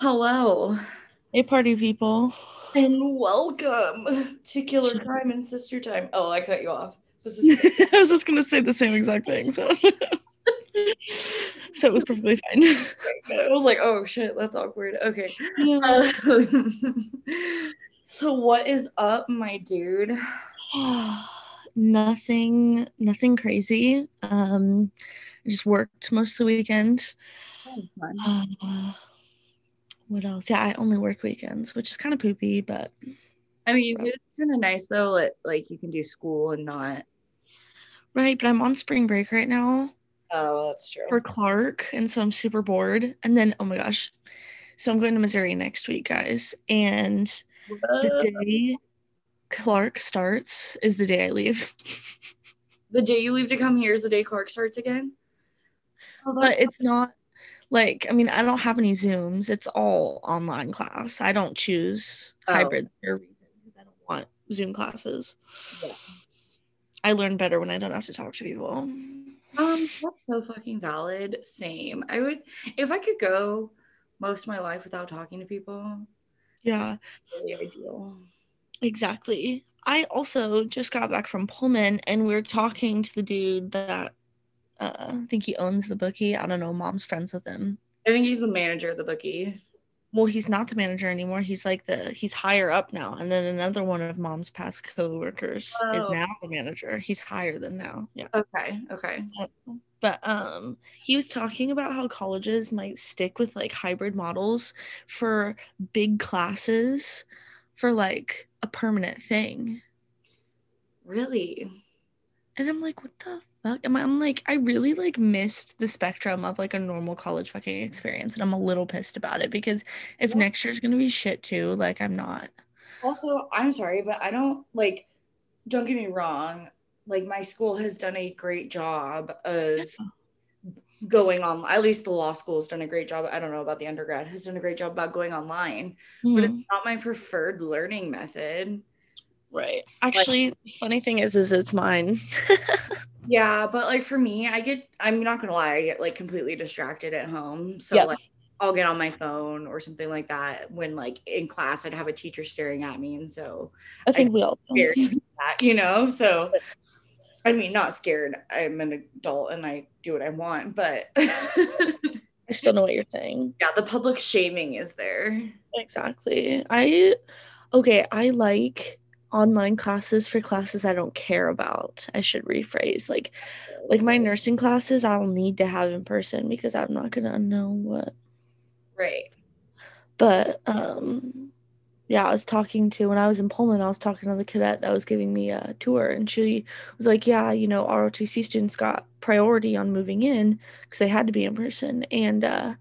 Hello Hey, party people. and welcome to Killer Crime and Sister Time. Oh, I cut you off. This is I was just gonna say the same exact thing, so so it was perfectly fine. I was like, oh shit, that's awkward. Okay. Yeah. Uh, so what is up, my dude? nothing, nothing crazy. Um, I just worked most of the weekend. Uh, what else? Yeah, I only work weekends, which is kind of poopy, but I mean, it's kind of nice though. That like you can do school and not. right. But I'm on spring break right now. Oh, that's true. for Clark, and so I'm super bored. And then, oh my gosh, so I'm going to Missouri next week, guys. And the day Clark starts is the day I leave. the day you leave to come here is the day Clark starts again. Oh, but it's not like I mean, I don't have any Zooms. It's all online class. I don't choose Oh. hybrid for a reason because I don't want Zoom classes. Yeah. I learn better when I don't have to talk to people. Um, that's so fucking valid. Same. I would if I could go most of my life without talking to people. Yeah. Really ideal. Exactly. I also just got back from Pullman and we are talking to the dude that uh, I think he owns the bookie. I don't know. Mom's friends with him. I think he's the manager of the bookie. Well, he's not the manager anymore. He's like the he's higher up now. And then another one of mom's past co-workers is Oh. now the manager. He's higher than now. Yeah. Okay. Okay. But um he was talking about how colleges might stick with like hybrid models for big classes for like a permanent thing. Really? And I'm like, what the fuck? Am I, I'm like, I really like missed the spectrum of like a normal college fucking experience. And I'm a little pissed about it because if Yeah. next year's gonna be shit too, like I'm not. Also, I'm sorry, but I don't like don't get me wrong. Like my school has done a great job of going on at least the law school has done a great job. I don't know about the undergrad, has done a great job about going online, but Mhm. it's not my preferred learning method. Right. Actually, the funny thing is, is it's mine. Yeah, but like for me, I get I'm not gonna lie, I get like completely distracted at home. So Yeah. like I'll get on my phone or something like that when like in class I'd have a teacher staring at me and so I think we all scared that, you know? So I mean not scared. I'm an adult and I do what I want, but I still know what you're saying. yeah, the public shaming is there. Exactly. I okay, I like online classes for classes I don't care about. I should rephrase. Like like my nursing classes I'll need to have in person because I'm not gonna know what Right. but um yeah i was talking to when i was in pullman i was talking to the cadet that was giving me a tour and she was like yeah you know rotc students got priority on moving in because they had to be in person and uh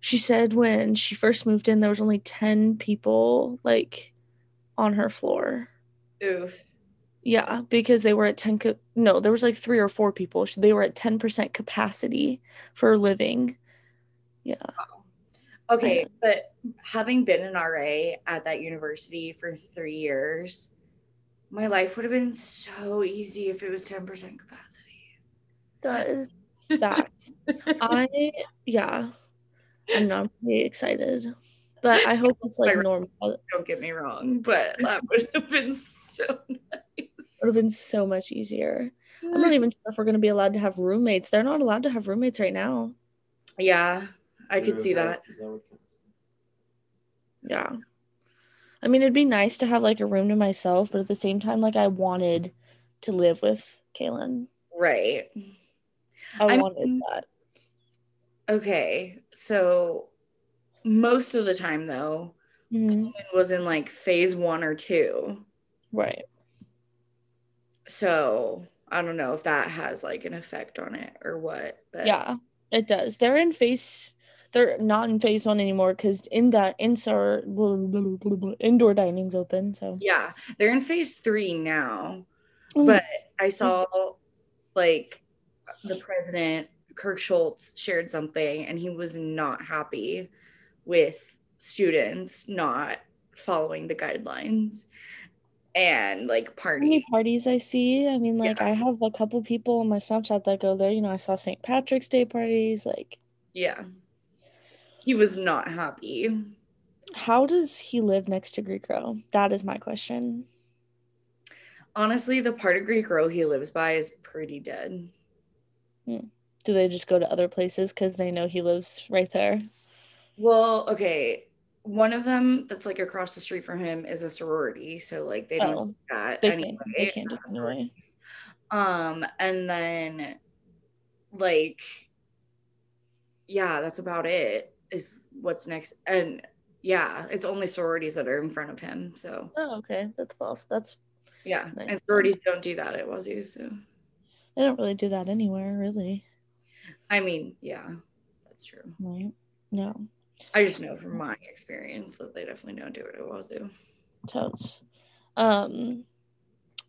she said when she first moved in there was only 10 people like on her floor Oof. yeah because they were at 10 co- no there was like three or four people they were at 10% capacity for living yeah Okay, but having been an RA at that university for three years, my life would have been so easy if it was 10% capacity. That is fact. I yeah, I'm not really excited, but I hope it's like normal. Don't get me wrong, but that would have been so nice. It would have been so much easier. I'm not even sure if we're gonna be allowed to have roommates. They're not allowed to have roommates right now. Yeah, I could see that. Yeah. I mean, it'd be nice to have like a room to myself, but at the same time, like I wanted to live with Kaylin. Right. I, I wanted mean- that. Okay, so most of the time though, Mhm. it was in like phase one or two. Right. So I don't know if that has like an effect on it or what. But Yeah, it does. They're in phase. They're not in phase one anymore because in that indoor indoor dining's open. So yeah, they're in phase three now. Mm. But I saw like the president, Kirk Schulz, shared something and he was not happy with students not following the guidelines and like how many party. parties I see. I mean, like Yeah. I have a couple people on my Snapchat that go there. You know, I saw St. Patrick's Day parties. Like, Yeah. he was not happy. How does he live next to Greek Row? That is my question. Honestly, the part of Greek Row he lives by is pretty dead. Hmm. Do they just go to other places because they know he lives right there? Well, okay. One of them that's like across the street from him is a sorority, so like they don't Oh, do that they anyway. can't- they can't do it anyway. Um, and then like yeah, that's about it. Is what's next, and yeah, it's only sororities that are in front of him. So Oh, okay. That's false. That's yeah, Nice. and sororities don't do that at Wazoo. So they don't really do that anywhere, really. I mean, yeah, that's true. Right? No. I just know from my experience that they definitely don't do it at Wazoo. Totes. Um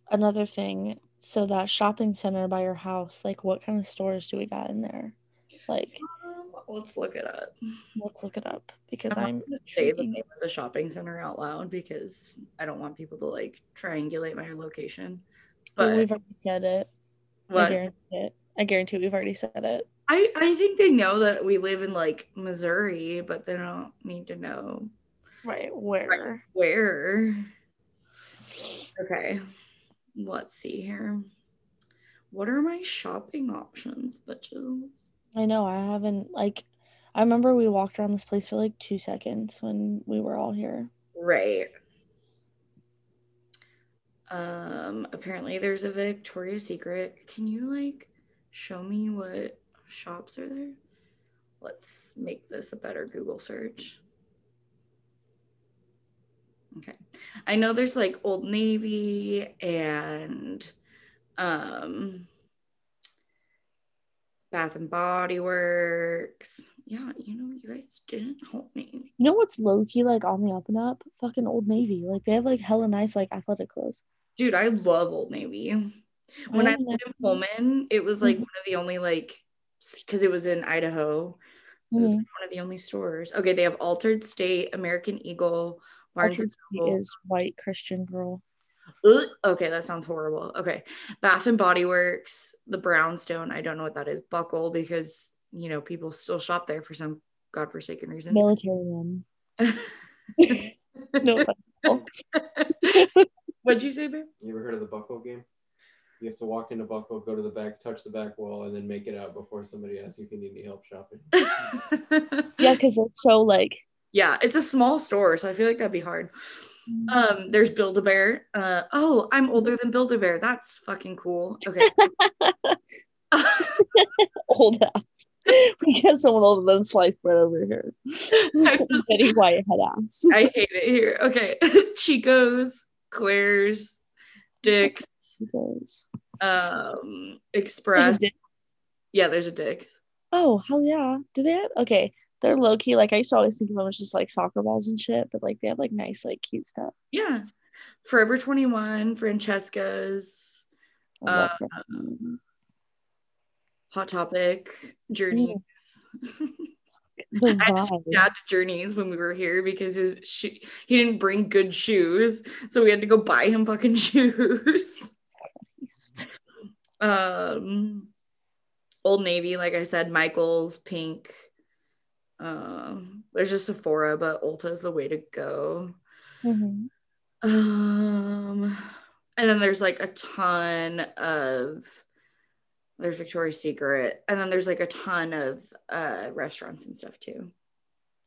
another thing, so that shopping center by your house, like what kind of stores do we got in there? Like Um, let's look it up. let's look it up because I'm I'm say the name of the shopping center out loud because I don't want people to like triangulate my location. But But we've already said it. I what guarantee it. I guarantee we've already said it. I I think they know that we live in like Missouri, but they don't need to know Right. Where? where. Okay, let's see here. What are my shopping options, bitches? I know. I haven't like I remember we walked around this place for like two seconds when we were all here. Right. Um, apparently there's a Victoria's Secret. Can you like show me what shops are there? Let's make this a better Google search. Okay. I know there's like Old Navy and um Bath and Body Works. Yeah, you know, you guys didn't help me. You know what's low key like on the up and up? Fucking Old Navy. Like they have like hella nice like athletic clothes. Dude, I love Old Navy. When I don't lived in. Pullman, it was like Mhm. one of the only like because it was in Idaho. It was like one of the only stores. Okay, they have Altar'd State, American Eagle, Barnes Orchard and is white Christian girl. Ugh, okay, that sounds horrible. Okay, Bath and Body Works, the Brownstone. I don't know what that is. Buckle because you know people still shop there for some godforsaken reason. Military one. No offense. What'd you say, babe? You ever heard of the buckle game? You have to walk into buckle, go to the back, touch the back wall, and then make it out before somebody asks you if you need any help shopping. Yeah, because it's so like yeah, it's a small store, so I feel like that'd be hard. Um, there's Build a Bear. Uh, oh, I'm older than Build a Bear. That's fucking cool. Okay. old ass. We get someone older than sliced bread over here. I Betty White head ass. I hate it here. Okay. Chico's, Claire's, Dick's, Because- um, Express. Yeah, there's a Dick's. Oh hell yeah! Do they have okay? They're low key. Like I used to always think of them as just like soccer balls and shit, but like they have like nice, like cute stuff. Yeah. Forever 21, Francesca's, Uh, Hot Topic, Journeys. the I had Journeys when we were here because his shoe he didn't bring good shoes, so we had to go buy him fucking shoes. Christ. Um, Old Navy, like I said, Michaels, Pink. Um, there's just Sephora, but Ulta is the way to go. Mhm. Um, and then there's like a ton of there's Victoria's Secret, and then there's like a ton of uh restaurants and stuff too.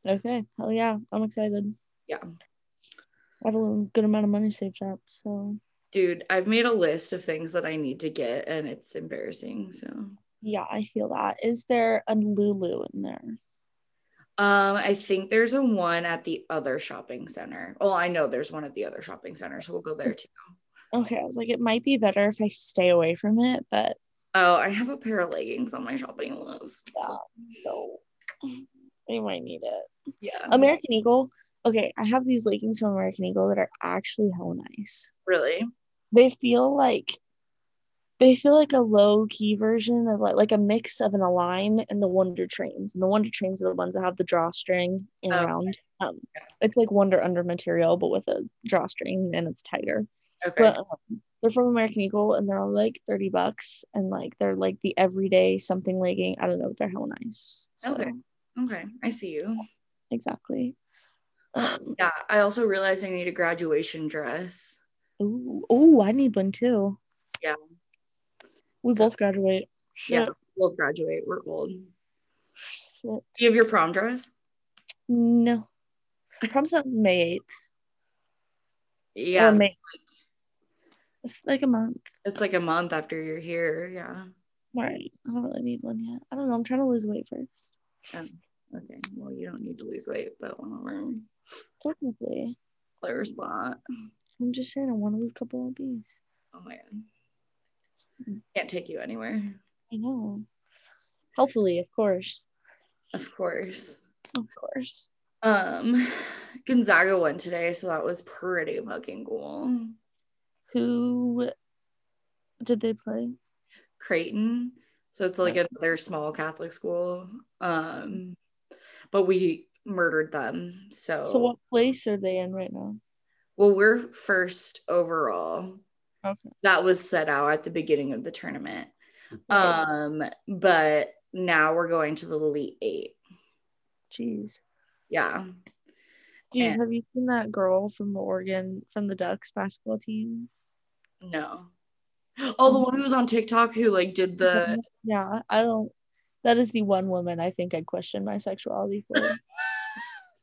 Okay. Hell yeah! I'm excited. Yeah. I have a little good amount of money saved up, so Dude, I've made a list of things that I need to get, and it's embarrassing. So, yeah, I feel that. Is there a Lulu in there? Um, I think there's a one at the other shopping center. Oh, I know there's one at the other shopping center, so we'll go there too. Okay, I was like, it might be better if I stay away from it, but Oh, I have a pair of leggings on my shopping list. yeah, so I might need it. Yeah. American Eagle. Okay, I have these leggings from American Eagle that are actually hell nice. really? They feel like they feel like a low key version of like like a mix of an Align and the Wunder Trains. And the Wunder Trains are the ones that have the drawstring in Okay. around. Um, it's like Wunder Under material, but with a drawstring and it's tighter. Okay. But um, they're from American Eagle and they're all like 30 bucks and like they're like the everyday something legging. I don't know, they're hell nice. So Okay. okay. I see you. exactly. Um, Yeah, I also realized I need a graduation dress. Ooh, ooh, I need one too. Yeah. We So- both graduate. Yeah, Shit. both graduate. We're old. Shit. Do you have your prom dress? No. Prom's not May 8th. Yeah, Or May. It's like a month. it's like a month after you're here. Yeah. Right. I don't really need one yet. I don't know. I'm trying to lose weight first. Oh, okay. Well, you don't need to lose weight, but whatever. Technically. Clear spot. I'm just saying I want to lose a couple of bees. Oh my god. Can't take you anywhere. I know. Hopefully, of course. Of course. Of course. Um, Gonzaga won today, so that was pretty fucking cool. Who did they play? Creighton. So it's like another small Catholic school. Um, but we murdered them. So, So what place are they in right now? Well, we're first overall. Okay. That was set out at the beginning of the tournament. Um, but now we're going to the Elite Eight. Jeez. Yeah. Dude, And- have you seen that girl from the Oregon from the Ducks basketball team? No. Oh, the one who was on TikTok who like did the Yeah, I don't. That is the one woman I think I'd question my sexuality for.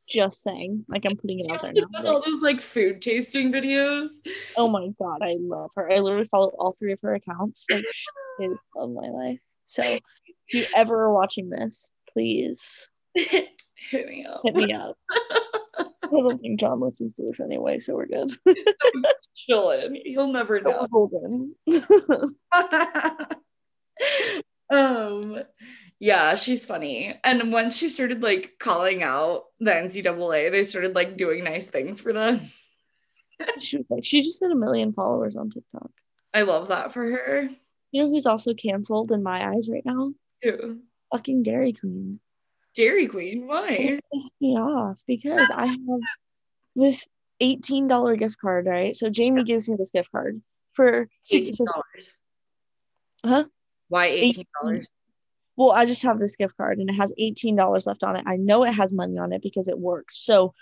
Just saying, like I'm putting it out there now. does all those like food tasting videos. oh my god, I love her. I literally follow all three of her accounts. Like, she is love my life. So, if you ever are watching this, please Hit me up. hit me up. I don't think John listens to this anyway, so we're good. chilling. He'll never know. um yeah, she's funny. And once she started like calling out the NCAA, they started like doing nice things for them. she like, she just had a million followers on TikTok. I love that for her. You know who's also canceled in my eyes right now? Too. Fucking Dairy Queen. Dairy Queen, why? It pissed me off because I have this $18 gift card, right? So Jamie gives me this gift card for $18. Huh? Why eighteen dollars? Well, I just have this gift card and it has $18 left on it. I know it has money on it because it worked. So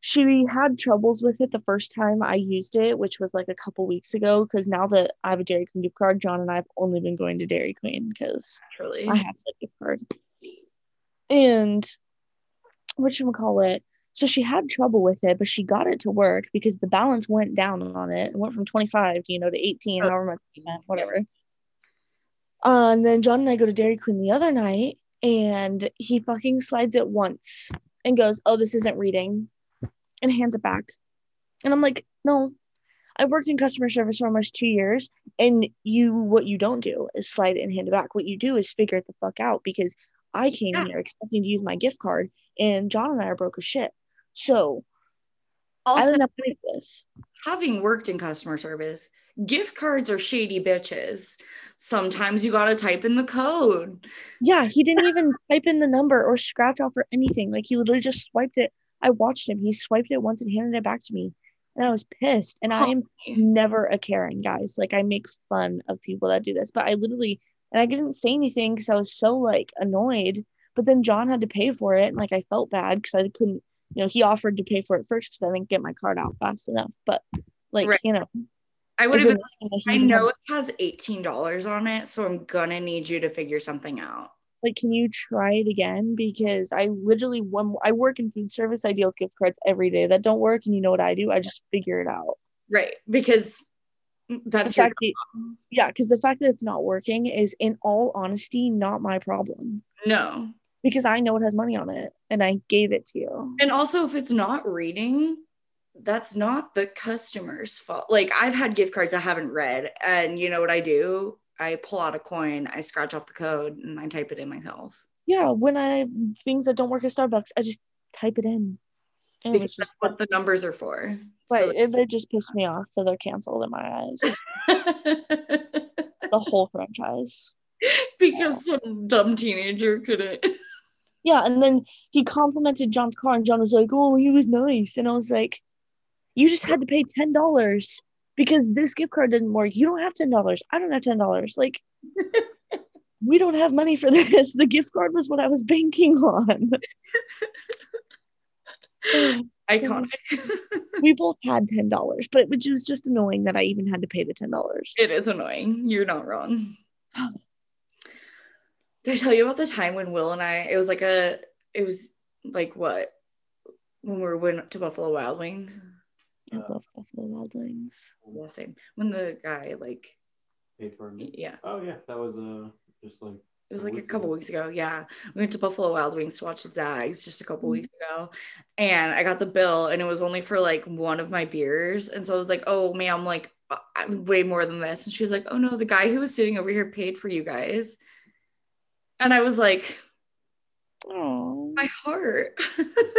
she had troubles with it the first time I used it, which was like a couple weeks ago. Because now that I have a Dairy Queen gift card, John and I have only been going to Dairy Queen because. I have that gift card. And what you call it? So she had trouble with it, but she got it to work because the balance went down on it. It went from 25 to you know to 18, Oh. however much whatever. Uh, and then John and I go to Dairy Queen the other night, and he fucking slides it once and goes, "Oh, this isn't reading," and hands it back. And I'm like, "No, I've worked in customer service for almost two years, and you what you don't do is slide it and hand it back. What you do is figure it the fuck out because I came Yeah. here expecting to use my gift card, and John and I are broke as shit. So I also, didn't have this. having worked in customer service, gift cards are shady bitches. Sometimes you gotta type in the code. Yeah, he didn't even type in the number or scratch off or anything. Like he literally just swiped it. I watched him. He swiped it once and handed it back to me. And I was pissed. And oh, I am never a Karen, guys. Like I make fun of people that do this, but I literally and I didn't say anything because I was so like annoyed. But then John had to pay for it, and like I felt bad because I couldn't. You know, he offered to pay for it first because I didn't get my card out fast enough. But like Right. you know, I would have been he I know it has $18 on it, so I'm gonna need you to figure something out. like can you try it again because i literally one i work in food service i deal with gift cards every day that don't work and you know what i do i just figure it out Right. Because that's your fact that, yeah because the fact that it's not working is in all honesty not my problem no. because i know it has money on it and i gave it to you And also if it's not reading, that's not the customer's fault. Like I've had gift cards I haven't read, and you know what I do? I pull out a coin, I scratch off the code, and I type it in myself. yeah when i things that don't work at starbucks i just type it in and Because that's what the numbers are for. right So- it, it just pissed me off so they're canceled in my eyes the whole franchise because some dumb teenager couldn't. Yeah, and then he complimented John's car, and John was like, "Oh, he was nice," and I was like, "You just had to pay ten dollars because this gift card didn't work. You don't have ten dollars. I don't have ten dollars. Like, we don't have money for this. The gift card was what I was banking on." Iconic. we both had ten dollars, but it was just annoying that I even had to pay the ten dollars. it is annoying. You're not wrong. Did I tell you about the time when Will and I, it was like a, it was like what? When we went to Buffalo Wild Wings? I love Buffalo Wild Wings. Yeah, same. When the guy, like, Paid for me. yeah, Oh yeah, that was uh just like it was like a couple weeks ago. Yeah. We went to Buffalo Wild Wings to watch the Zags just a couple Mhm. weeks ago. And I got the bill and it was only for like one of my beers. And so I was like, oh, ma'am, like, I- I'm way more than this. And she was like, oh no, the guy who was sitting over here paid for you guys. And I was like, Oh, my heart.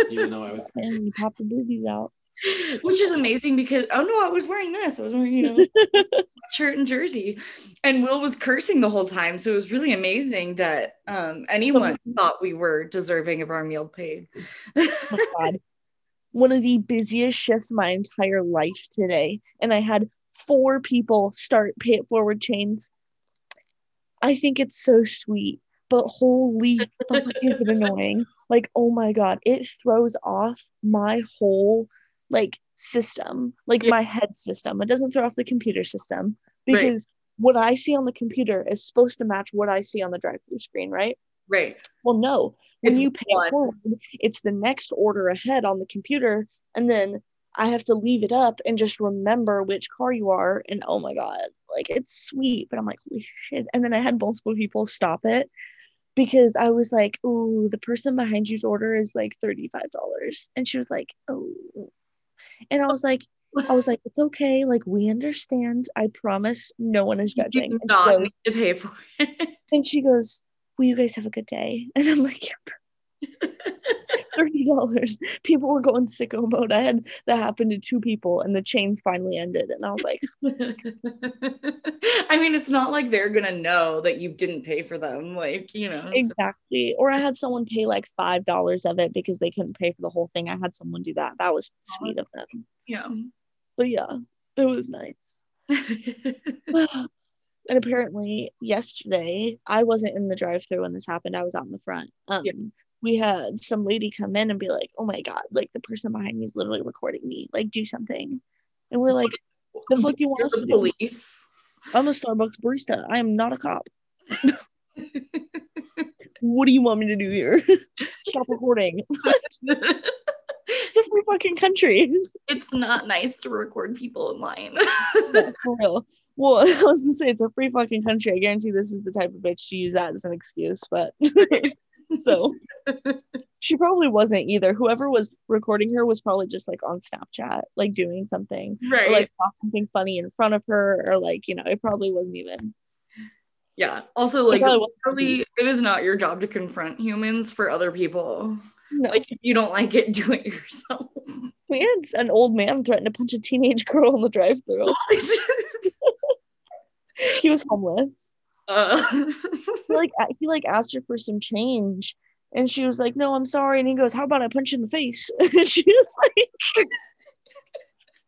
even though I was and you pop the boobies out. Which is amazing because oh no, I was wearing this. I was wearing, you know, shirt and jersey. And Will was cursing the whole time. So it was really amazing that um anyone thought we were deserving of our meal paid. Oh God. One of the busiest shifts of my entire life today. And I had four people start pay it forward chains. I think it's so sweet, but holy fuck is it annoying. Like, oh my God, it throws off my whole like system, like Yeah. my head system. It doesn't throw off the computer system Right. because what I see on the computer is supposed to match what I see on the drive through screen, right? Right. Well, no. When It's you pay it forward, it's the next order ahead on the computer, and then I have to leave it up and just remember which car you are. And oh my god, like it's sweet, but I'm like, holy shit! And then I had multiple people stop it because I was like, "Ooh, the person behind you's order is like thirty five dollars," and she was like, "Oh," and I was like. I was like, it's okay. Like, we understand. I promise no one is You judging. do not need to pay for it. and she goes, Will you guys have a good day? And I'm like, thirty dollars. People were going sicko mode. I had that happen to two people, and the chains finally ended. And I was like, I mean, it's not like they're gonna know that you didn't pay for them. Like, you know. so- exactly. Or I had someone pay like five dollars of it because they couldn't pay for the whole thing. I had someone do that. That was sweet of them. yeah. But yeah, it was nice. and apparently yesterday I wasn't in the drive-through when this happened. I was out in the front. Um Yeah. We had some lady come in and be like, "Oh my god, like the person behind me is literally recording me. Like do something." And we're like, "The fuck do you want You're us to the do?" police. I'm a Starbucks barista. I am not a cop. What do you want me to do here? Stop recording. It's a free fucking country. it's not nice to record people in line. Yeah, for real. Well, I was gonna say it's a free fucking country. I guarantee this is the type of bitch to use that as an excuse, but so she probably wasn't either. Whoever was recording her was probably just like on Snapchat, like doing something, right. or like saw something funny in front of her, or like you know, it probably wasn't even. yeah. Also, like, really, it is not your job to confront humans for other people. No, Like, if you don't like it, do it yourself. we had an old man threaten to punch a teenage girl in the drive-through. He was homeless. Uh, He like he like asked her for some change, and she was like, "No, I'm sorry." And he goes, "How about I punch you in the face?" And she was like,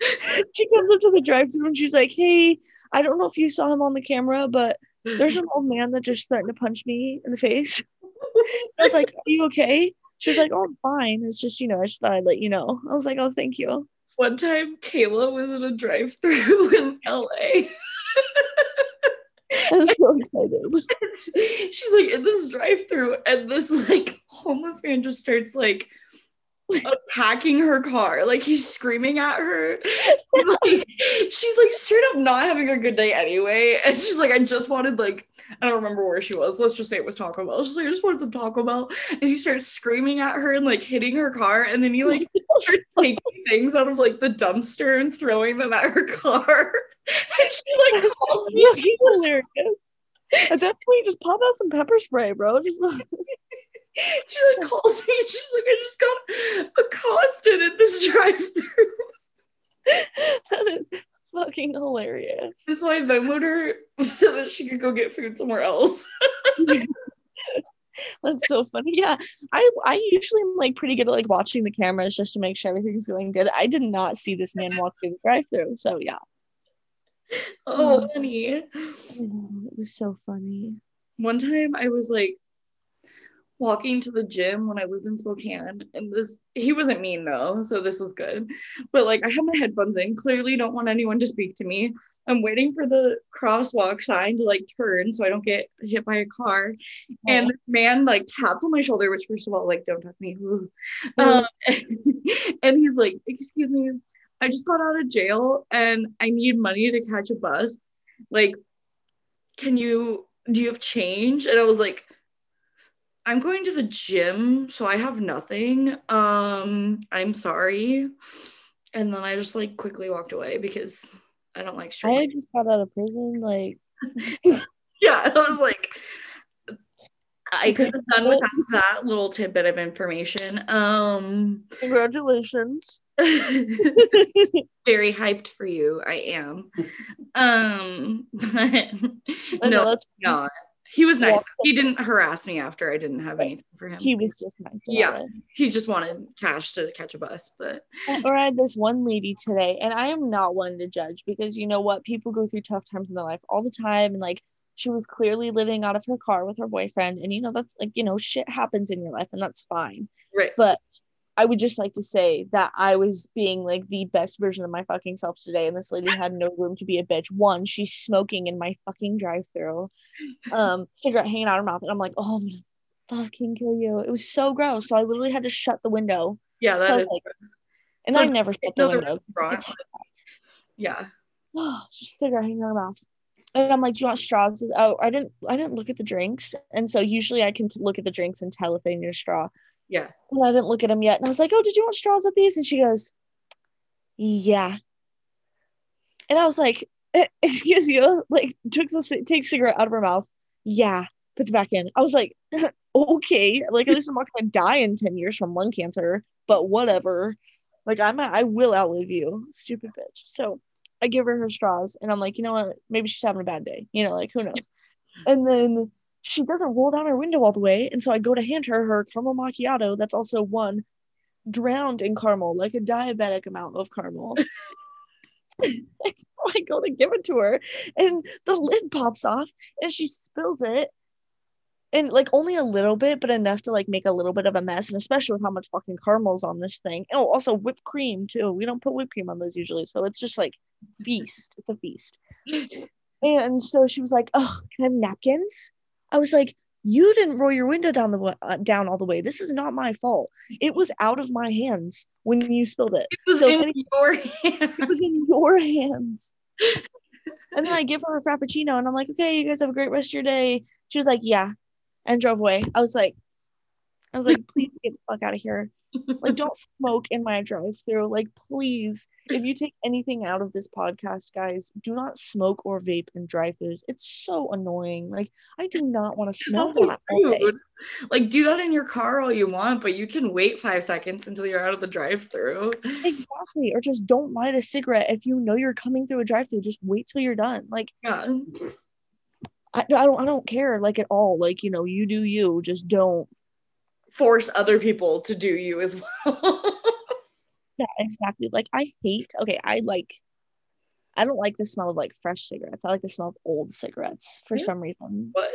she comes up to the drive-through and she's like, "Hey, I don't know if you saw him on the camera, but there's an old man that just threatened to punch me in the face." I was like, "Are you okay?" She was like, "Oh, I'm fine. It's just you know, I just thought I'd let you know." I was like, "Oh, thank you." One time, Kayla was in a drive-through in LA. I was so excited. She's like in this drive-through, and this like homeless man just starts like attacking her car. Like he's screaming at her. Like, she's like straight up not having a good day anyway. And she's like, I just wanted like I don't remember where she was. Let's just say it was Taco Bell. She's like, I just wanted some Taco Bell. And he starts screaming at her and like hitting her car. And then he like starts taking things out of like the dumpster and throwing them at her car. And she like calls me. He's hilarious. At that point, just pop out some pepper spray, bro. Just She like calls me and she's like, I just got accosted at this drive-through. that is fucking hilarious. This is why I Venmoed her so that she could go get food somewhere else. That's so funny. Yeah, I I usually am like pretty good at like watching the cameras just to make sure everything's going good. I did not see this man walk through the drive-through, so yeah, Oh, mm. honey. I know, it was so funny. One time I was like, walking to the gym when I lived in Spokane, and this he wasn't mean though, so this was good. But like I have my headphones in, clearly don't want anyone to speak to me. I'm waiting for the crosswalk sign to like turn so I don't get hit by a car. And this man like taps on my shoulder, which first of all, like don't touch me. Um, and he's like, "Excuse me, I just got out of jail and I need money to catch a bus. Like, can you do you have change?" And I was like I'm going to the gym, so I have nothing. Um, I'm sorry. And then I just like quickly walked away because I don't like I just got out of prison. Like, yeah, I was like, I could have done without that little tidbit of information. Um, congratulations. very hyped for you. I am. Um, but no, that's not. He was nice. He didn't harass me after I didn't have anything for him. He was just nice. Yeah. It. He just wanted cash to catch a bus. But or I had this one lady today, and I am not one to judge because you know what? People go through tough times in their life all the time. And like she was clearly living out of her car with her boyfriend. And you know, that's like, you know, shit happens in your life and that's fine. Right. But I would just like to say that I was being like the best version of my fucking self today, and this lady had no room to be a bitch. One, she's smoking in my fucking drive-through, um, cigarette hanging out her mouth, and I'm like, oh, I'm gonna fucking kill you. It was so gross. So I literally had to shut the window. Yeah, that so is like, and so I never shut the window. yeah. Oh, just cigarette hanging out her mouth. And I'm like, do you want straws? Oh, I didn't. I didn't look at the drinks, and so usually I can t- look at the drinks and tell if they need a straw. Yeah. And I didn't look at him yet. And I was like, oh, did you want straws with these? And she goes, yeah. And I was like, excuse you, like took the takes cigarette out of her mouth. Yeah, puts it back in. I was like, okay, like at least I'm not gonna die in 10 years from lung cancer, but whatever. Like I'm a, I will outlive you, stupid bitch. So I give her her straws and I'm like, you know what? Maybe she's having a bad day. You know, like who knows? And then she doesn't roll down her window all the way. And so I go to hand her her caramel macchiato that's also one drowned in caramel, like a diabetic amount of caramel. I go to give it to her, and the lid pops off, and she spills it, and like only a little bit, but enough to like make a little bit of a mess, and especially with how much fucking caramel's on this thing. Oh, also whipped cream too. We don't put whipped cream on those usually, so it's just like feast. It's a feast. And so she was like, "Oh, can I have napkins?" I was like, you didn't roll your window down the uh, down all the way. This is not my fault. It was out of my hands when you spilled it. It was so in any, your hands. It was in your hands. and then I give her a frappuccino, and I'm like, okay, you guys have a great rest of your day. She was like, yeah, and drove away. I was like, I was like, please get the fuck out of here like don't smoke in my drive through like please if you take anything out of this podcast guys do not smoke or vape in drive throughs it's so annoying. Like i do not want to smell that like do that in your car all you want but you can wait five seconds until you're out of the drive through exactly or just don't light a cigarette. If you know you're coming through a drive through just wait till you're done. Like yeah. I, I don't I don't care like at all. Like you know you do you just don't force other people to do you as well. yeah, exactly. Like I hate, okay, I like I don't like the smell of like fresh cigarettes. I like the smell of old cigarettes for some reason. What?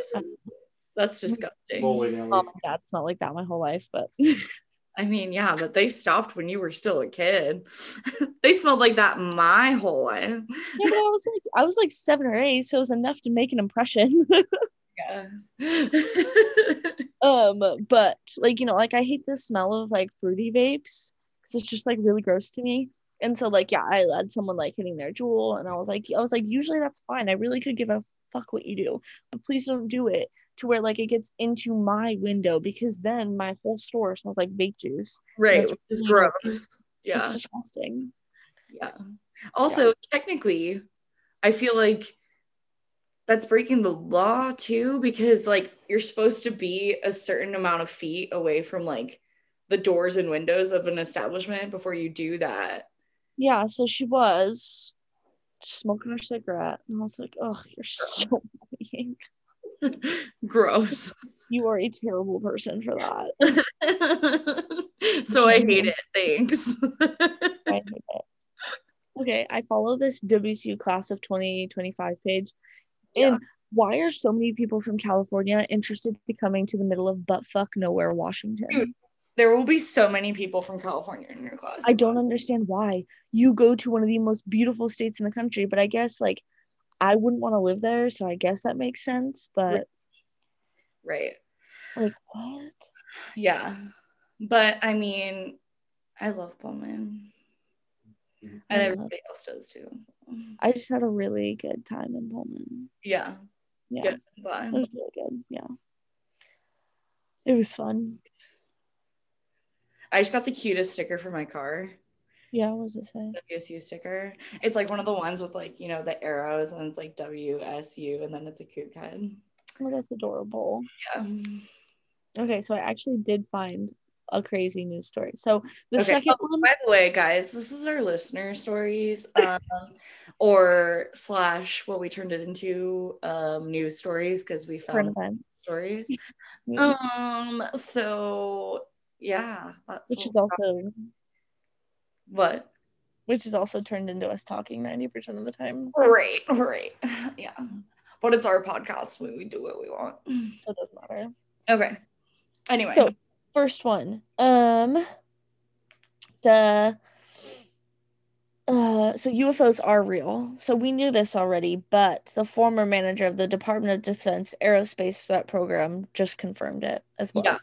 That's mm-hmm. disgusting. Oh, my dad smelled like that my whole life, but I mean, yeah, but they stopped when you were still a kid. they smelled like that my whole life. yeah, but I was like I was like seven or eight, so it was enough to make an impression. yes. um, but like you know, like I hate the smell of like fruity vapes because it's just like really gross to me. And so like yeah, I had someone like hitting their Juul, and I was like, I was like, usually that's fine. I really could give a fuck what you do, but please don't do it to where like it gets into my window because then my whole store smells like vape juice. Right, it's gross. Yeah, it's disgusting. Yeah. Also, yeah. technically, I feel like that's breaking the law too because like you're supposed to be a certain amount of feet away from like the doors and windows of an establishment before you do that. Yeah so she was smoking her cigarette and i was like oh you're so annoying. Gross. You are a terrible person for that. So i hate it thanks. I hate it. okay i follow this wsu class of 2025 page and why are so many people from California interested in coming to the middle of butt fuck nowhere, Washington? Dude, there will be so many people from California in your class. I don't understand why. You go to one of the most beautiful states in the country, but I guess like I wouldn't want to live there, so I guess that makes sense. But Right. like what? Yeah. But I mean, I love Pullman. Mhm. And everybody else does too. I just had a really good time in Pullman. Yeah. Yeah, Good. it was really good. Yeah, it was fun. I just got the cutest sticker for my car. Yeah, what does it say? WSU sticker. It's like one of the ones with like, you know, the arrows and it's like WSU and then it's a Coug head. Oh, that's adorable. Yeah. Okay, so I actually did find a crazy news story. So the Okay. second Oh, one, By the way, guys, this is our listener stories, um, or slash what we turned it into um, news stories because we found stories. yeah, Um. So yeah, that's which is also what. which is also turned into us talking ninety percent of the time. Right. Right. Yeah. But it's our podcast. We, we do what we want. So it doesn't matter. Okay. Anyway. So first one, um, the uh, so UFOs are real. So we knew this already, but the former manager of the Department of Defense Aerospace Threat Program just confirmed it as well. Yeah.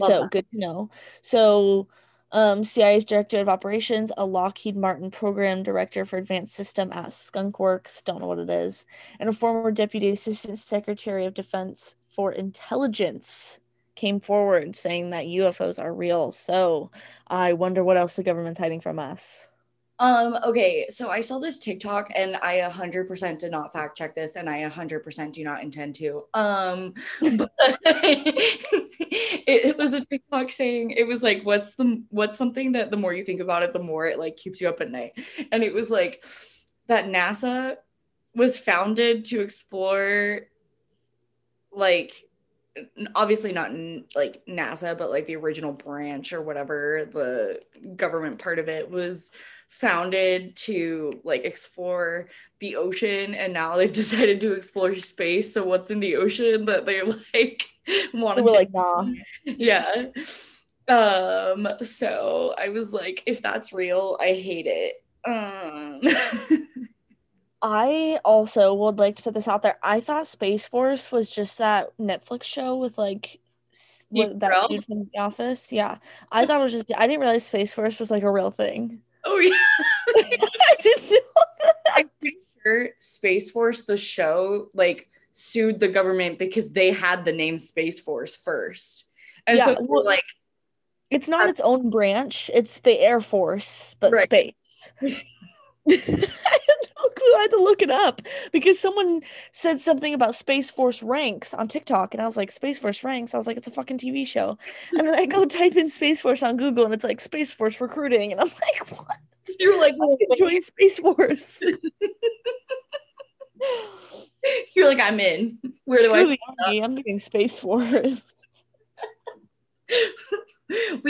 Love So that. good to know. So um, CIA's Director of Operations, a Lockheed Martin Program Director for Advanced System at Skunk Works, don't know what it is, and a former Deputy Assistant Secretary of Defense for Intelligence came forward saying that UFOs are real. So I wonder what else the government's hiding from us. Um, okay, so I saw this TikTok and I 100% did not fact check this and I 100% do not intend to. Um, it, it was a TikTok saying it was like what's the what's something that the more you think about it the more it like keeps you up at night. And it was like that NASA was founded to explore like obviously not like NASA but like the original branch or whatever the government part of it was founded to like explore the ocean and now they've decided to explore space. So what's in the ocean that they like want to like, nah. yeah. Um so i was like if that's real i hate it. Um I also would like to put this out there. I thought Space Force was just that Netflix show with like that dude from The Office. Yeah, I thought it was just. I didn't realize Space Force was like a real thing. oh yeah I didn't know that. i'm pretty sure space force the show like sued the government because they had the name space force first and Yeah, so well- like It's not its own branch. It's the Air Force, but Right. space. I had no clue. I had to look it up because someone said something about Space Force ranks on TikTok, and I was like, Space Force ranks. I was like, it's a fucking TV show. And then I go type in Space Force on Google, and it's like Space Force recruiting, and I'm like, what? you're like join Space Force. you're like i'm in where do Screw i. I'm doing Space Force.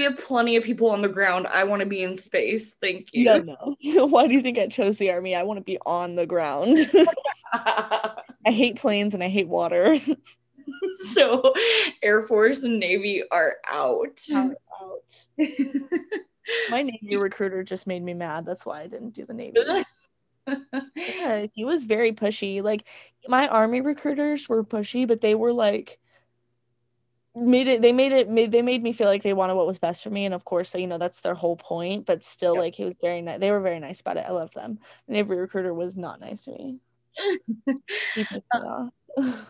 Have plenty of people on the ground i want to be in space thank you Yeah, no. Why do you think I chose the army? I want to be on the ground. I hate planes and I hate water. so air force and navy are out Power out. My Navy recruiter just made me mad. That's why I didn't do the Navy. Yeah, he was very pushy. Like my Army recruiters were pushy, but they were like made it. They made it. Made, they made me feel like they wanted what was best for me, and of course, you know that's their whole point. But still, Yeah. like he was very nice. They were very nice about it. I love them. The Navy recruiter was not nice to me. He pissed me off.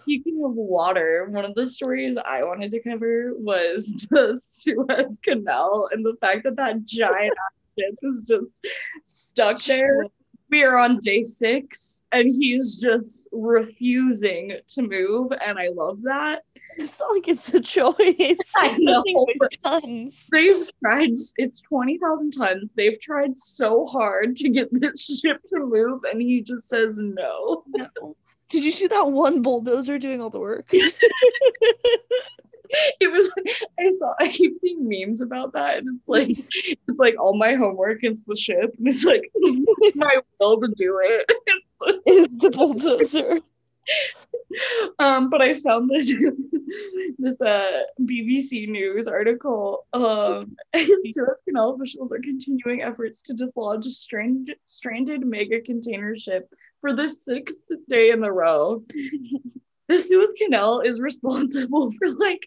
Speaking of water, one of the stories I wanted to cover was the Suez Canal and the fact that that giant ship is just stuck there. We are on day six and he's just refusing to move. And I love that. It's not like it's a choice. I know, tons. They've tried, it's 20,000 tons. They've tried so hard to get this ship to move and he just says no. No. Did you see that one bulldozer doing all the work? it was I saw I keep seeing memes about that and it's like it's like all my homework is the ship and it's like my will to do. It's the, Is the bulldozer? um, but I found this this uh, BBC News article. Um, Suez Canal officials are continuing efforts to dislodge a strand- stranded mega container ship for the sixth day in a row. The Suez Canal is responsible for like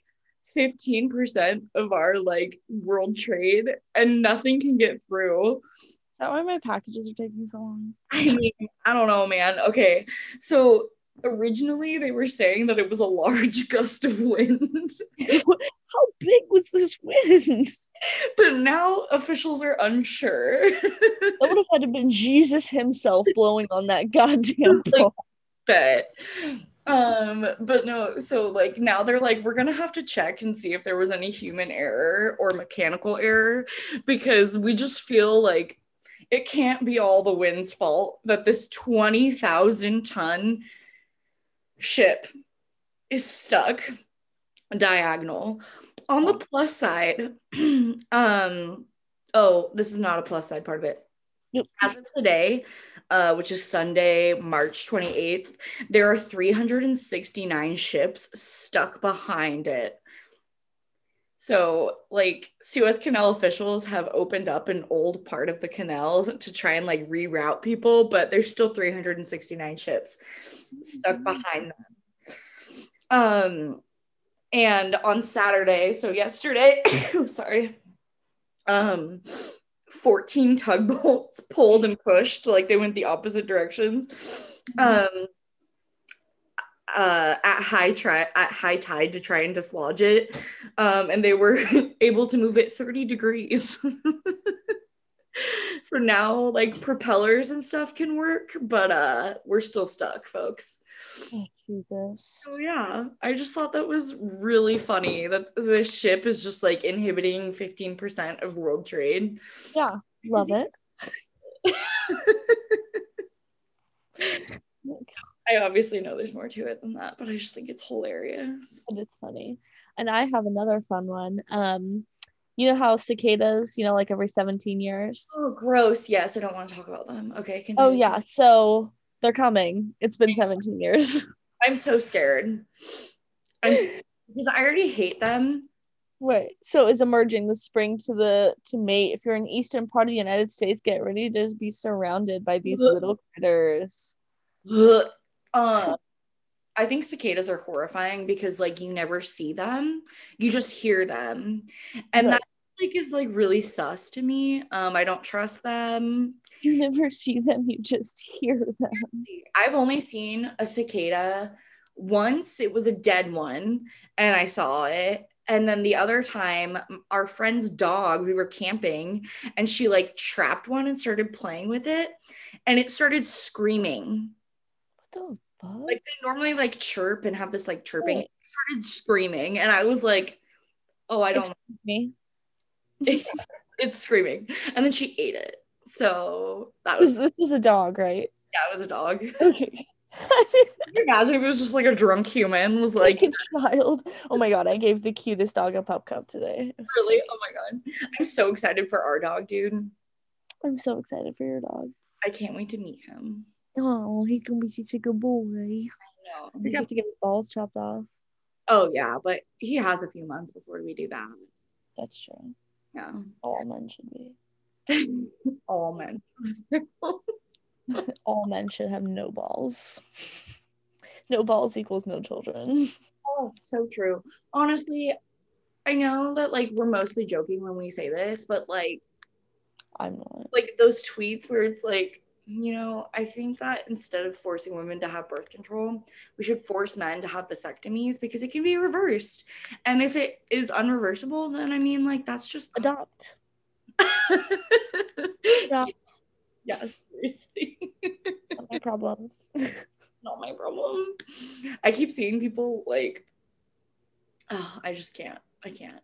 15% of our like world trade and nothing can get through. Is that why my packages are taking so long? I mean, I don't know, man. Okay. So originally they were saying that it was a large gust of wind. How big was this wind? but now officials are unsure. That would have had to been Jesus himself blowing on that goddamn Like, boat. bet. Um, but no, so like now they're like, we're gonna have to check and see if there was any human error or mechanical error because we just feel like it can't be all the wind's fault that this 20,000 ton ship is stuck diagonal. On the plus side, um, oh, this is not a plus side part of it. As of today, uh, which is Sunday, March 28th, there are 369 ships stuck behind it. So, like, Suez Canal officials have opened up an old part of the canal to try and like reroute people, but there's still 369 ships stuck behind them. Um, and on Saturday, so yesterday, sorry, um, 14 tugboats pulled and pushed, like they went the opposite directions. Um, uh, at high tri- at high tide to try and dislodge it, um, and they were able to move it 30 degrees. so now, like propellers and stuff can work, but uh, we're still stuck, folks. Oh, Jesus. So yeah, I just thought that was really funny that this ship is just like inhibiting 15% of world trade. Yeah, love it. I obviously know there's more to it than that, but I just think it's hilarious. But it's funny. And I have another fun one. Um, you know how cicadas, you know, like every 17 years? Oh, gross. Yes, I don't want to talk about them. Okay, continue. Oh, yeah. So they're coming. It's been 17 years. I'm so scared. I'm because I already hate them. Wait, so is emerging the spring to the to mate. If you're in eastern part of the United States, get ready to be surrounded by these Ugh. little critters. Ugh. Uh, I think cicadas are horrifying because like you never see them, you just hear them, and Right. that like is like really sus to me. Um, I don't trust them. You never see them, you just hear them. I've only seen a cicada once. It was a dead one, and I saw it. And then the other time, our friend's dog, we were camping, and she like trapped one and started playing with it, and it started screaming. What the fuck? Like they normally like chirp and have this like chirping. Oh. It started screaming, and I was like, "Oh, I don't." me. it's screaming, and then she ate it. So that was This, was a dog, right? yeah, it was a dog. Okay. Can you imagine if it was just like a drunk human was like like a child. Oh my god, I gave the cutest dog a pup cup today. It was so Really? Oh my god. I'm so excited for our dog, dude. I'm so excited for your dog. I can't wait to meet him. Oh, he's gonna be such a good boy. No. We have to get his balls chopped off. Oh yeah, but he has a few months before we do that. That's true. Yeah. All men should be. All men. All men should have no balls. No balls equals no children. oh, so true. Honestly, I know that like we're mostly joking when we say this, but like I'm not. like those tweets where it's like you know, I think that instead of forcing women to have birth control, we should force men to have vasectomies because it can be reversed. And if it is unreversible, then I mean, like, that's just Adopt. Adopt. yes, seriously. Not my problem. Not my problem. I keep seeing people like, oh, I just can't. I can't.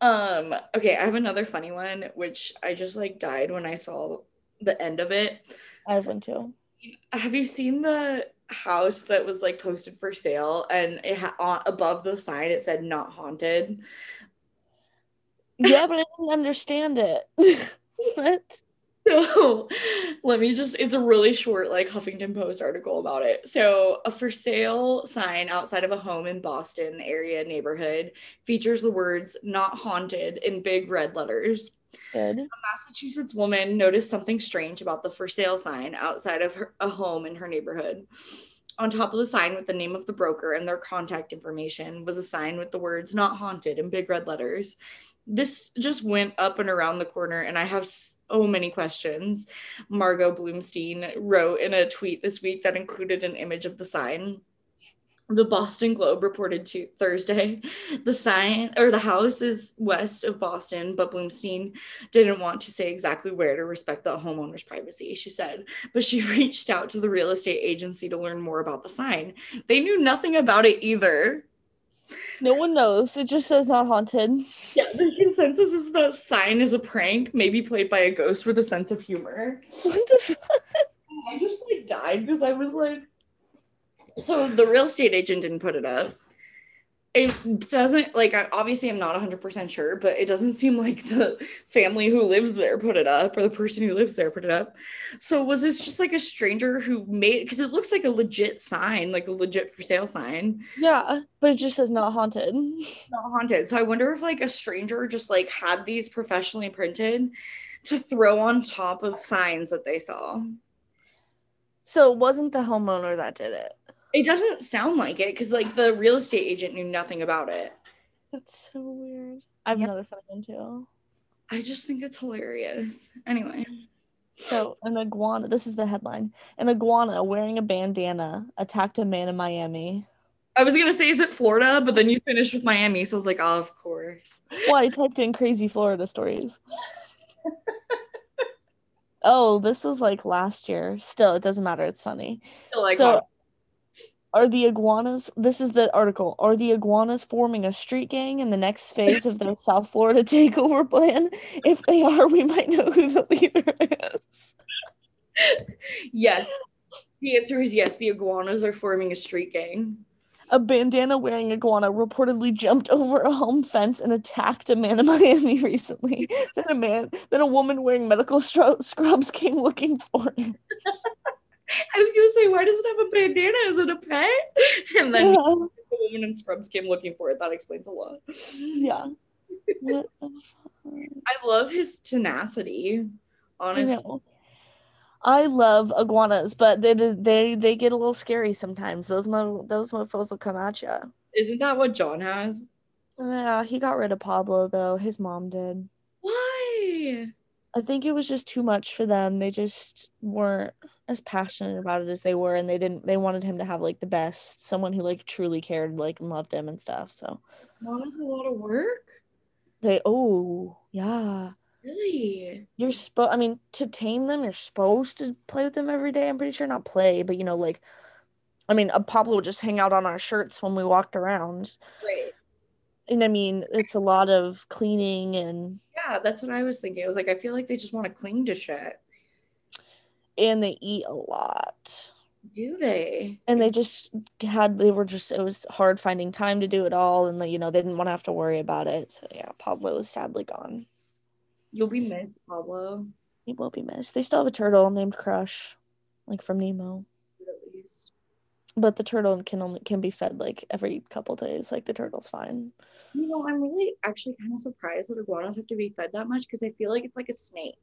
Um, okay, I have another funny one, which I just like died when I saw the end of it. I have one too. Have you seen the house that was like posted for sale and it ha- on, above the sign it said not haunted? Yeah, but I didn't understand it. what? So let me just, it's a really short, like Huffington Post article about it. So, a for sale sign outside of a home in Boston area neighborhood features the words not haunted in big red letters. Good. A Massachusetts woman noticed something strange about the for sale sign outside of her, a home in her neighborhood. On top of the sign with the name of the broker and their contact information was a sign with the words not haunted in big red letters. This just went up and around the corner, and I have so many questions. Margot Bloomstein wrote in a tweet this week that included an image of the sign the Boston Globe reported to Thursday the sign or the house is west of Boston, but Bloomstein didn't want to say exactly where to respect the homeowner's privacy, she said. But she reached out to the real estate agency to learn more about the sign. They knew nothing about it either. No one knows. It just says not haunted. Yeah, the consensus is that sign is a prank, maybe played by a ghost with a sense of humor. What the fuck? I just like died because I was like, so the real estate agent didn't put it up. It doesn't like I obviously I'm not 100% sure, but it doesn't seem like the family who lives there put it up or the person who lives there put it up. So was this just like a stranger who made because it looks like a legit sign, like a legit for sale sign, Yeah, but it just says not haunted. not haunted. So I wonder if like a stranger just like had these professionally printed to throw on top of signs that they saw. So it wasn't the homeowner that did it. It doesn't sound like it because like the real estate agent knew nothing about it. That's so weird. I have Yeah. another funny one too. I just think it's hilarious. Anyway, So an iguana. This is the headline. An iguana wearing a bandana attacked a man in Miami. I was gonna say is it Florida, but then you finished with Miami, so I was like, oh, of course. Well, I typed in crazy Florida stories. oh, this was like last year. Still, it doesn't matter. It's funny. Like, so, are the iguanas? This is the article. Are the iguanas forming a street gang in the next phase of their South Florida takeover plan? If they are, we might know who the leader is. yes. The answer is yes. The iguanas are forming a street gang. A bandana wearing iguana reportedly jumped over a home fence and attacked a man in Miami recently. then a man, then a woman wearing medical stru- scrubs came looking for him. I was gonna say, why does it have a bandana? Is it a pet? And then Yeah. the woman in scrubs came looking for it. That explains a lot. Mm, yeah. What the fuck? I love his tenacity. I Honestly, know. I love iguanas, but they they they get a little scary sometimes. Those mo those mofos will come at you. isn't that what John has? Yeah, he got rid of Pablo though. His mom did. Why? I think it was just too much for them. They just weren't as passionate about it as they were, and they didn't. They wanted him to have like the best, someone who like truly cared, like and loved him and stuff. So Mom is a lot of work. they, oh yeah, Really? you're supposed. I mean, to tame them, you're supposed to play with them every day. I'm pretty sure not play, but you know, like, I mean, uh, Pablo would just hang out on our shirts when we walked around, Right. and I mean, it's a lot of cleaning and Yeah, that's what I was thinking. I was like, I feel like they just want to cling to shit. and they eat a lot. Do they? and they just had they were just it was hard finding time to do it all and like, you know they didn't want to have to worry about it so yeah pablo is sadly gone You'll be missed, Pablo. he will be missed they still have a turtle named crush like from nemo At least. but the turtle can only can be fed like every couple days like the turtle's fine You know, I'm really actually kind of surprised that iguanas have to be fed that much because I feel like it's like a snake.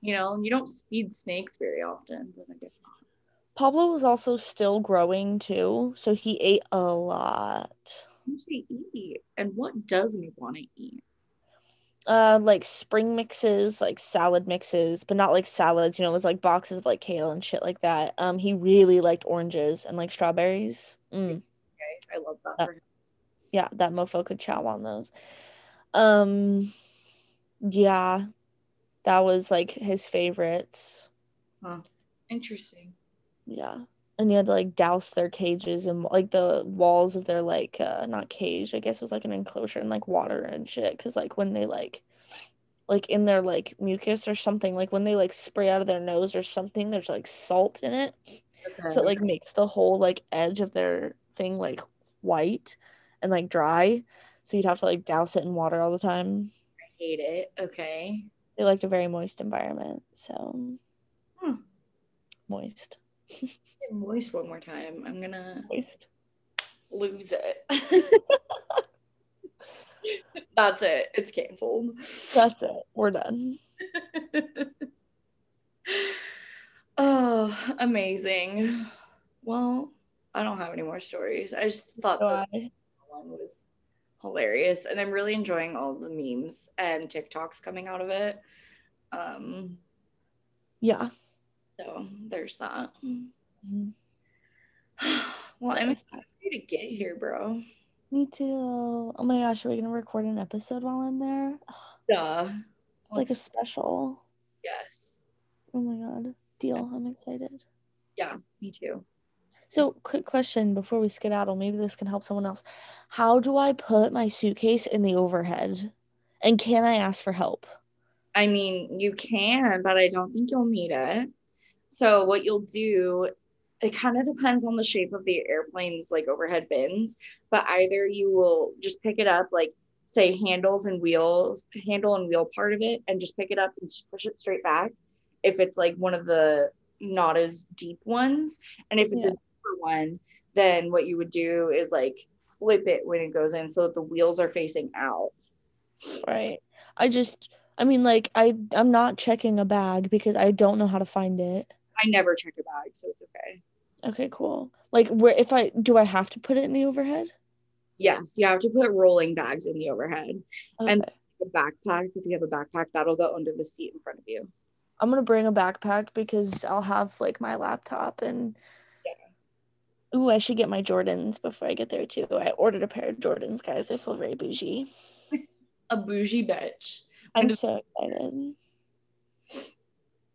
You know, and you don't feed snakes very often, but I guess not. pablo was also still growing too so he ate a lot What does he eat? And what does an iguana eat? uh like spring mixes like salad mixes but not like salads you know it was like boxes of like kale and shit like that um he really liked oranges and like strawberries mm. Okay, I love that Uh, for him. Yeah, that mofo could chow on those. Um, yeah, that was like his favorites. Huh. Interesting. Yeah. And you had to like douse their cages and like the walls of their like uh not cage, I guess it was like an enclosure and like water and shit. Cause like when they like like in their like mucus or something, like when they like spray out of their nose or something, there's like salt in it. Okay. So it like makes the whole like edge of their thing like white and like dry. So you'd have to like douse it in water all the time. I hate it. Okay. They liked a very moist environment. So Hmm. moist. Moist one more time. I'm gonna Moist. lose it. That's it. It's canceled. That's it. We're done. oh, amazing. Well, I don't have any more stories. I just thought So this I- one was hilarious, and I'm really enjoying all the memes and TikToks coming out of it. Um, yeah. so there's that. Mhm. Well, I'm excited to get here, bro. Me too. Oh my gosh, are we gonna record an episode while I'm there? Duh. It's like a special. yes. Oh my god. Deal. I'm excited. Yeah, me too. So, quick question before we skedaddle. Maybe this can help someone else. How do I put my suitcase in the overhead? And can I ask for help? I mean, you can, but I don't think you'll need it. So what you'll do, it kind of depends on the shape of the airplane's like overhead bins, but either you will just pick it up like say handles and wheels, handle and wheel part of it and just pick it up and push it straight back if it's like one of the not as deep ones. And if it's Yeah. a one, then what you would do is like flip it when it goes in so that the wheels are facing out. Right. I just I mean like I I'm not checking a bag because I don't know how to find it. I never check a bag, so it's okay. Okay, cool. Like where if I do I have to put it in the overhead? Yes, you have to put rolling bags in the overhead. Okay. And- A backpack, if you have a backpack, that'll go under the seat in front of you. I'm gonna bring a backpack because I'll have like my laptop and Ooh, I should get my Jordans before I get there too. I ordered a pair of Jordans, guys. I feel very bougie. A bougie bitch. I'm so excited.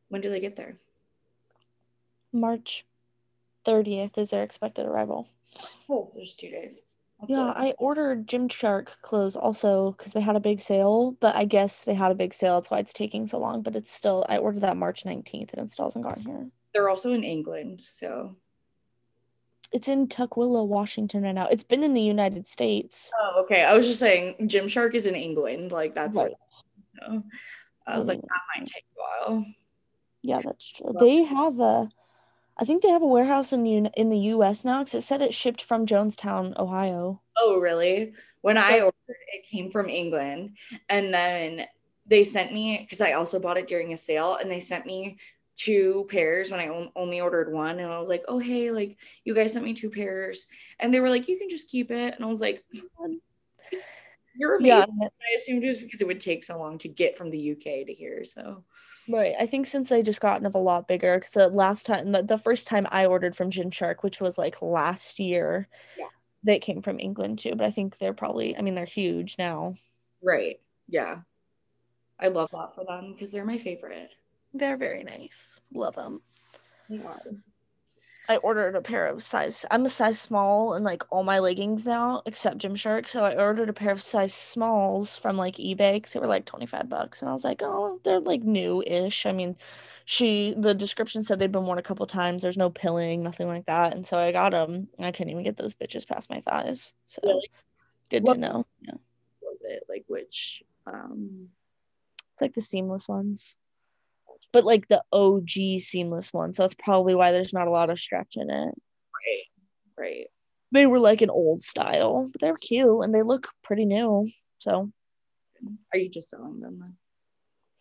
When do they get there? March 30th is their expected arrival. Oh, there's two days. That's Yeah, it. I ordered Gymshark clothes also because they had a big sale, but I guess they had a big sale. That's why it's taking so long. But it's still, I ordered that March 19th and it still hasn't gotten here. They're also in England, so. It's in Tukwila, Washington right now. It's been in the United States. Oh, okay. I was just saying, Gymshark is in England. Like that's Right. So I was like, that might take a while. Yeah, that's true. They have a, I think they have a warehouse in the, in the US now because it said it shipped from Johnstown, Ohio. Oh, really? When I ordered, it came from England, and then they sent me because I also bought it during a sale, and they sent me two pairs when I only ordered one, and I was like, "Oh, hey, like you guys sent me two pairs," and they were like, "You can just keep it," and I was like, "You're amazing." Yeah, I assumed it was because it would take so long to get from the UK to here, so Right. I think since they just gotten of a lot bigger, because the last time, the, the first time I ordered from Gymshark, which was like last year, Yeah. they came from England too. But I think they're probably, I mean, they're huge now. right, yeah. I love that for them because they're my favorite. They're very nice. Love them. Yeah. I ordered a pair of size, I'm a size small in like all my leggings now, except Gymshark. So I ordered a pair of size smalls from like eBay because they were like 25 bucks. And I was like, oh, they're like new ish. I mean, she, the description said they'd been worn a couple times. There's no pilling, nothing like that. And so I got them. I couldn't even get those bitches past my thighs. So Really? good What- to know. Yeah. Was it like which? Um, It's like the seamless ones, but like the OG seamless one. So that's probably why there's not a lot of stretch in it. right, right. they were like an old style, but they're cute and they look pretty new. So Are you just selling them then?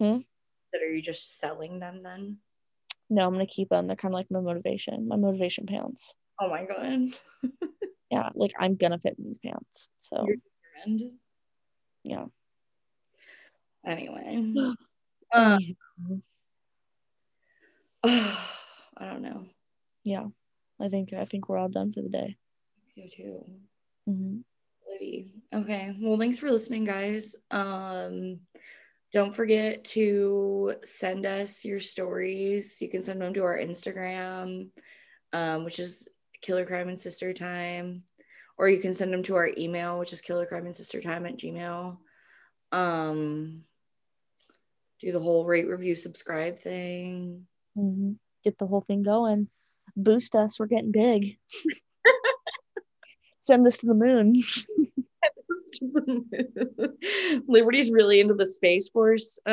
Hmm? That are you just selling them then? no, I'm gonna keep them. They're kind of like my motivation, my motivation pants. Oh my god. Yeah, like I'm gonna fit in these pants. So yeah. Anyway. um, I don't know. yeah, I think I think we're all done for the day. So too. hmm Okay. Well, thanks for listening, guys. Um, don't forget to send us your stories. You can send them to our Instagram, um, which is Killer Crime and Sister Time, or you can send them to our email, which is Killer Crime and Sister Time at Gmail. Um, do the whole rate, review, subscribe thing. Get the whole thing going. Boost us. We're getting big. Send us to the moon. to the moon. Liberty's really into the Space Force uh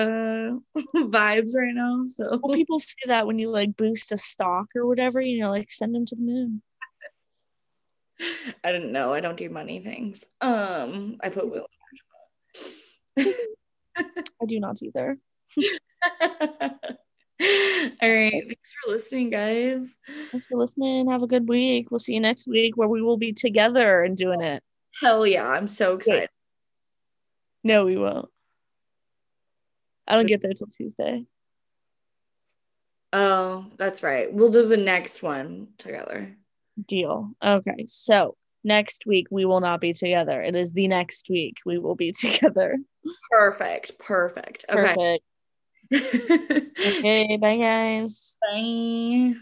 vibes right now. So Well, people say that when you like boost a stock or whatever, you know, like send them to the moon. I didn't know. I don't do money things. Um, I put Will. I do not either. All right. Thanks for listening, guys. Thanks for listening. Have a good week. We'll see you next week where we will be together and doing it. Hell yeah. I'm so excited. No, we won't. I don't get there till Tuesday. Oh, that's right. We'll do the next one together. Deal. Okay. So next week we will not be together. It is the next week we will be together. Perfect. Perfect. Okay. Perfect. Okay. Bye, guys. Bye.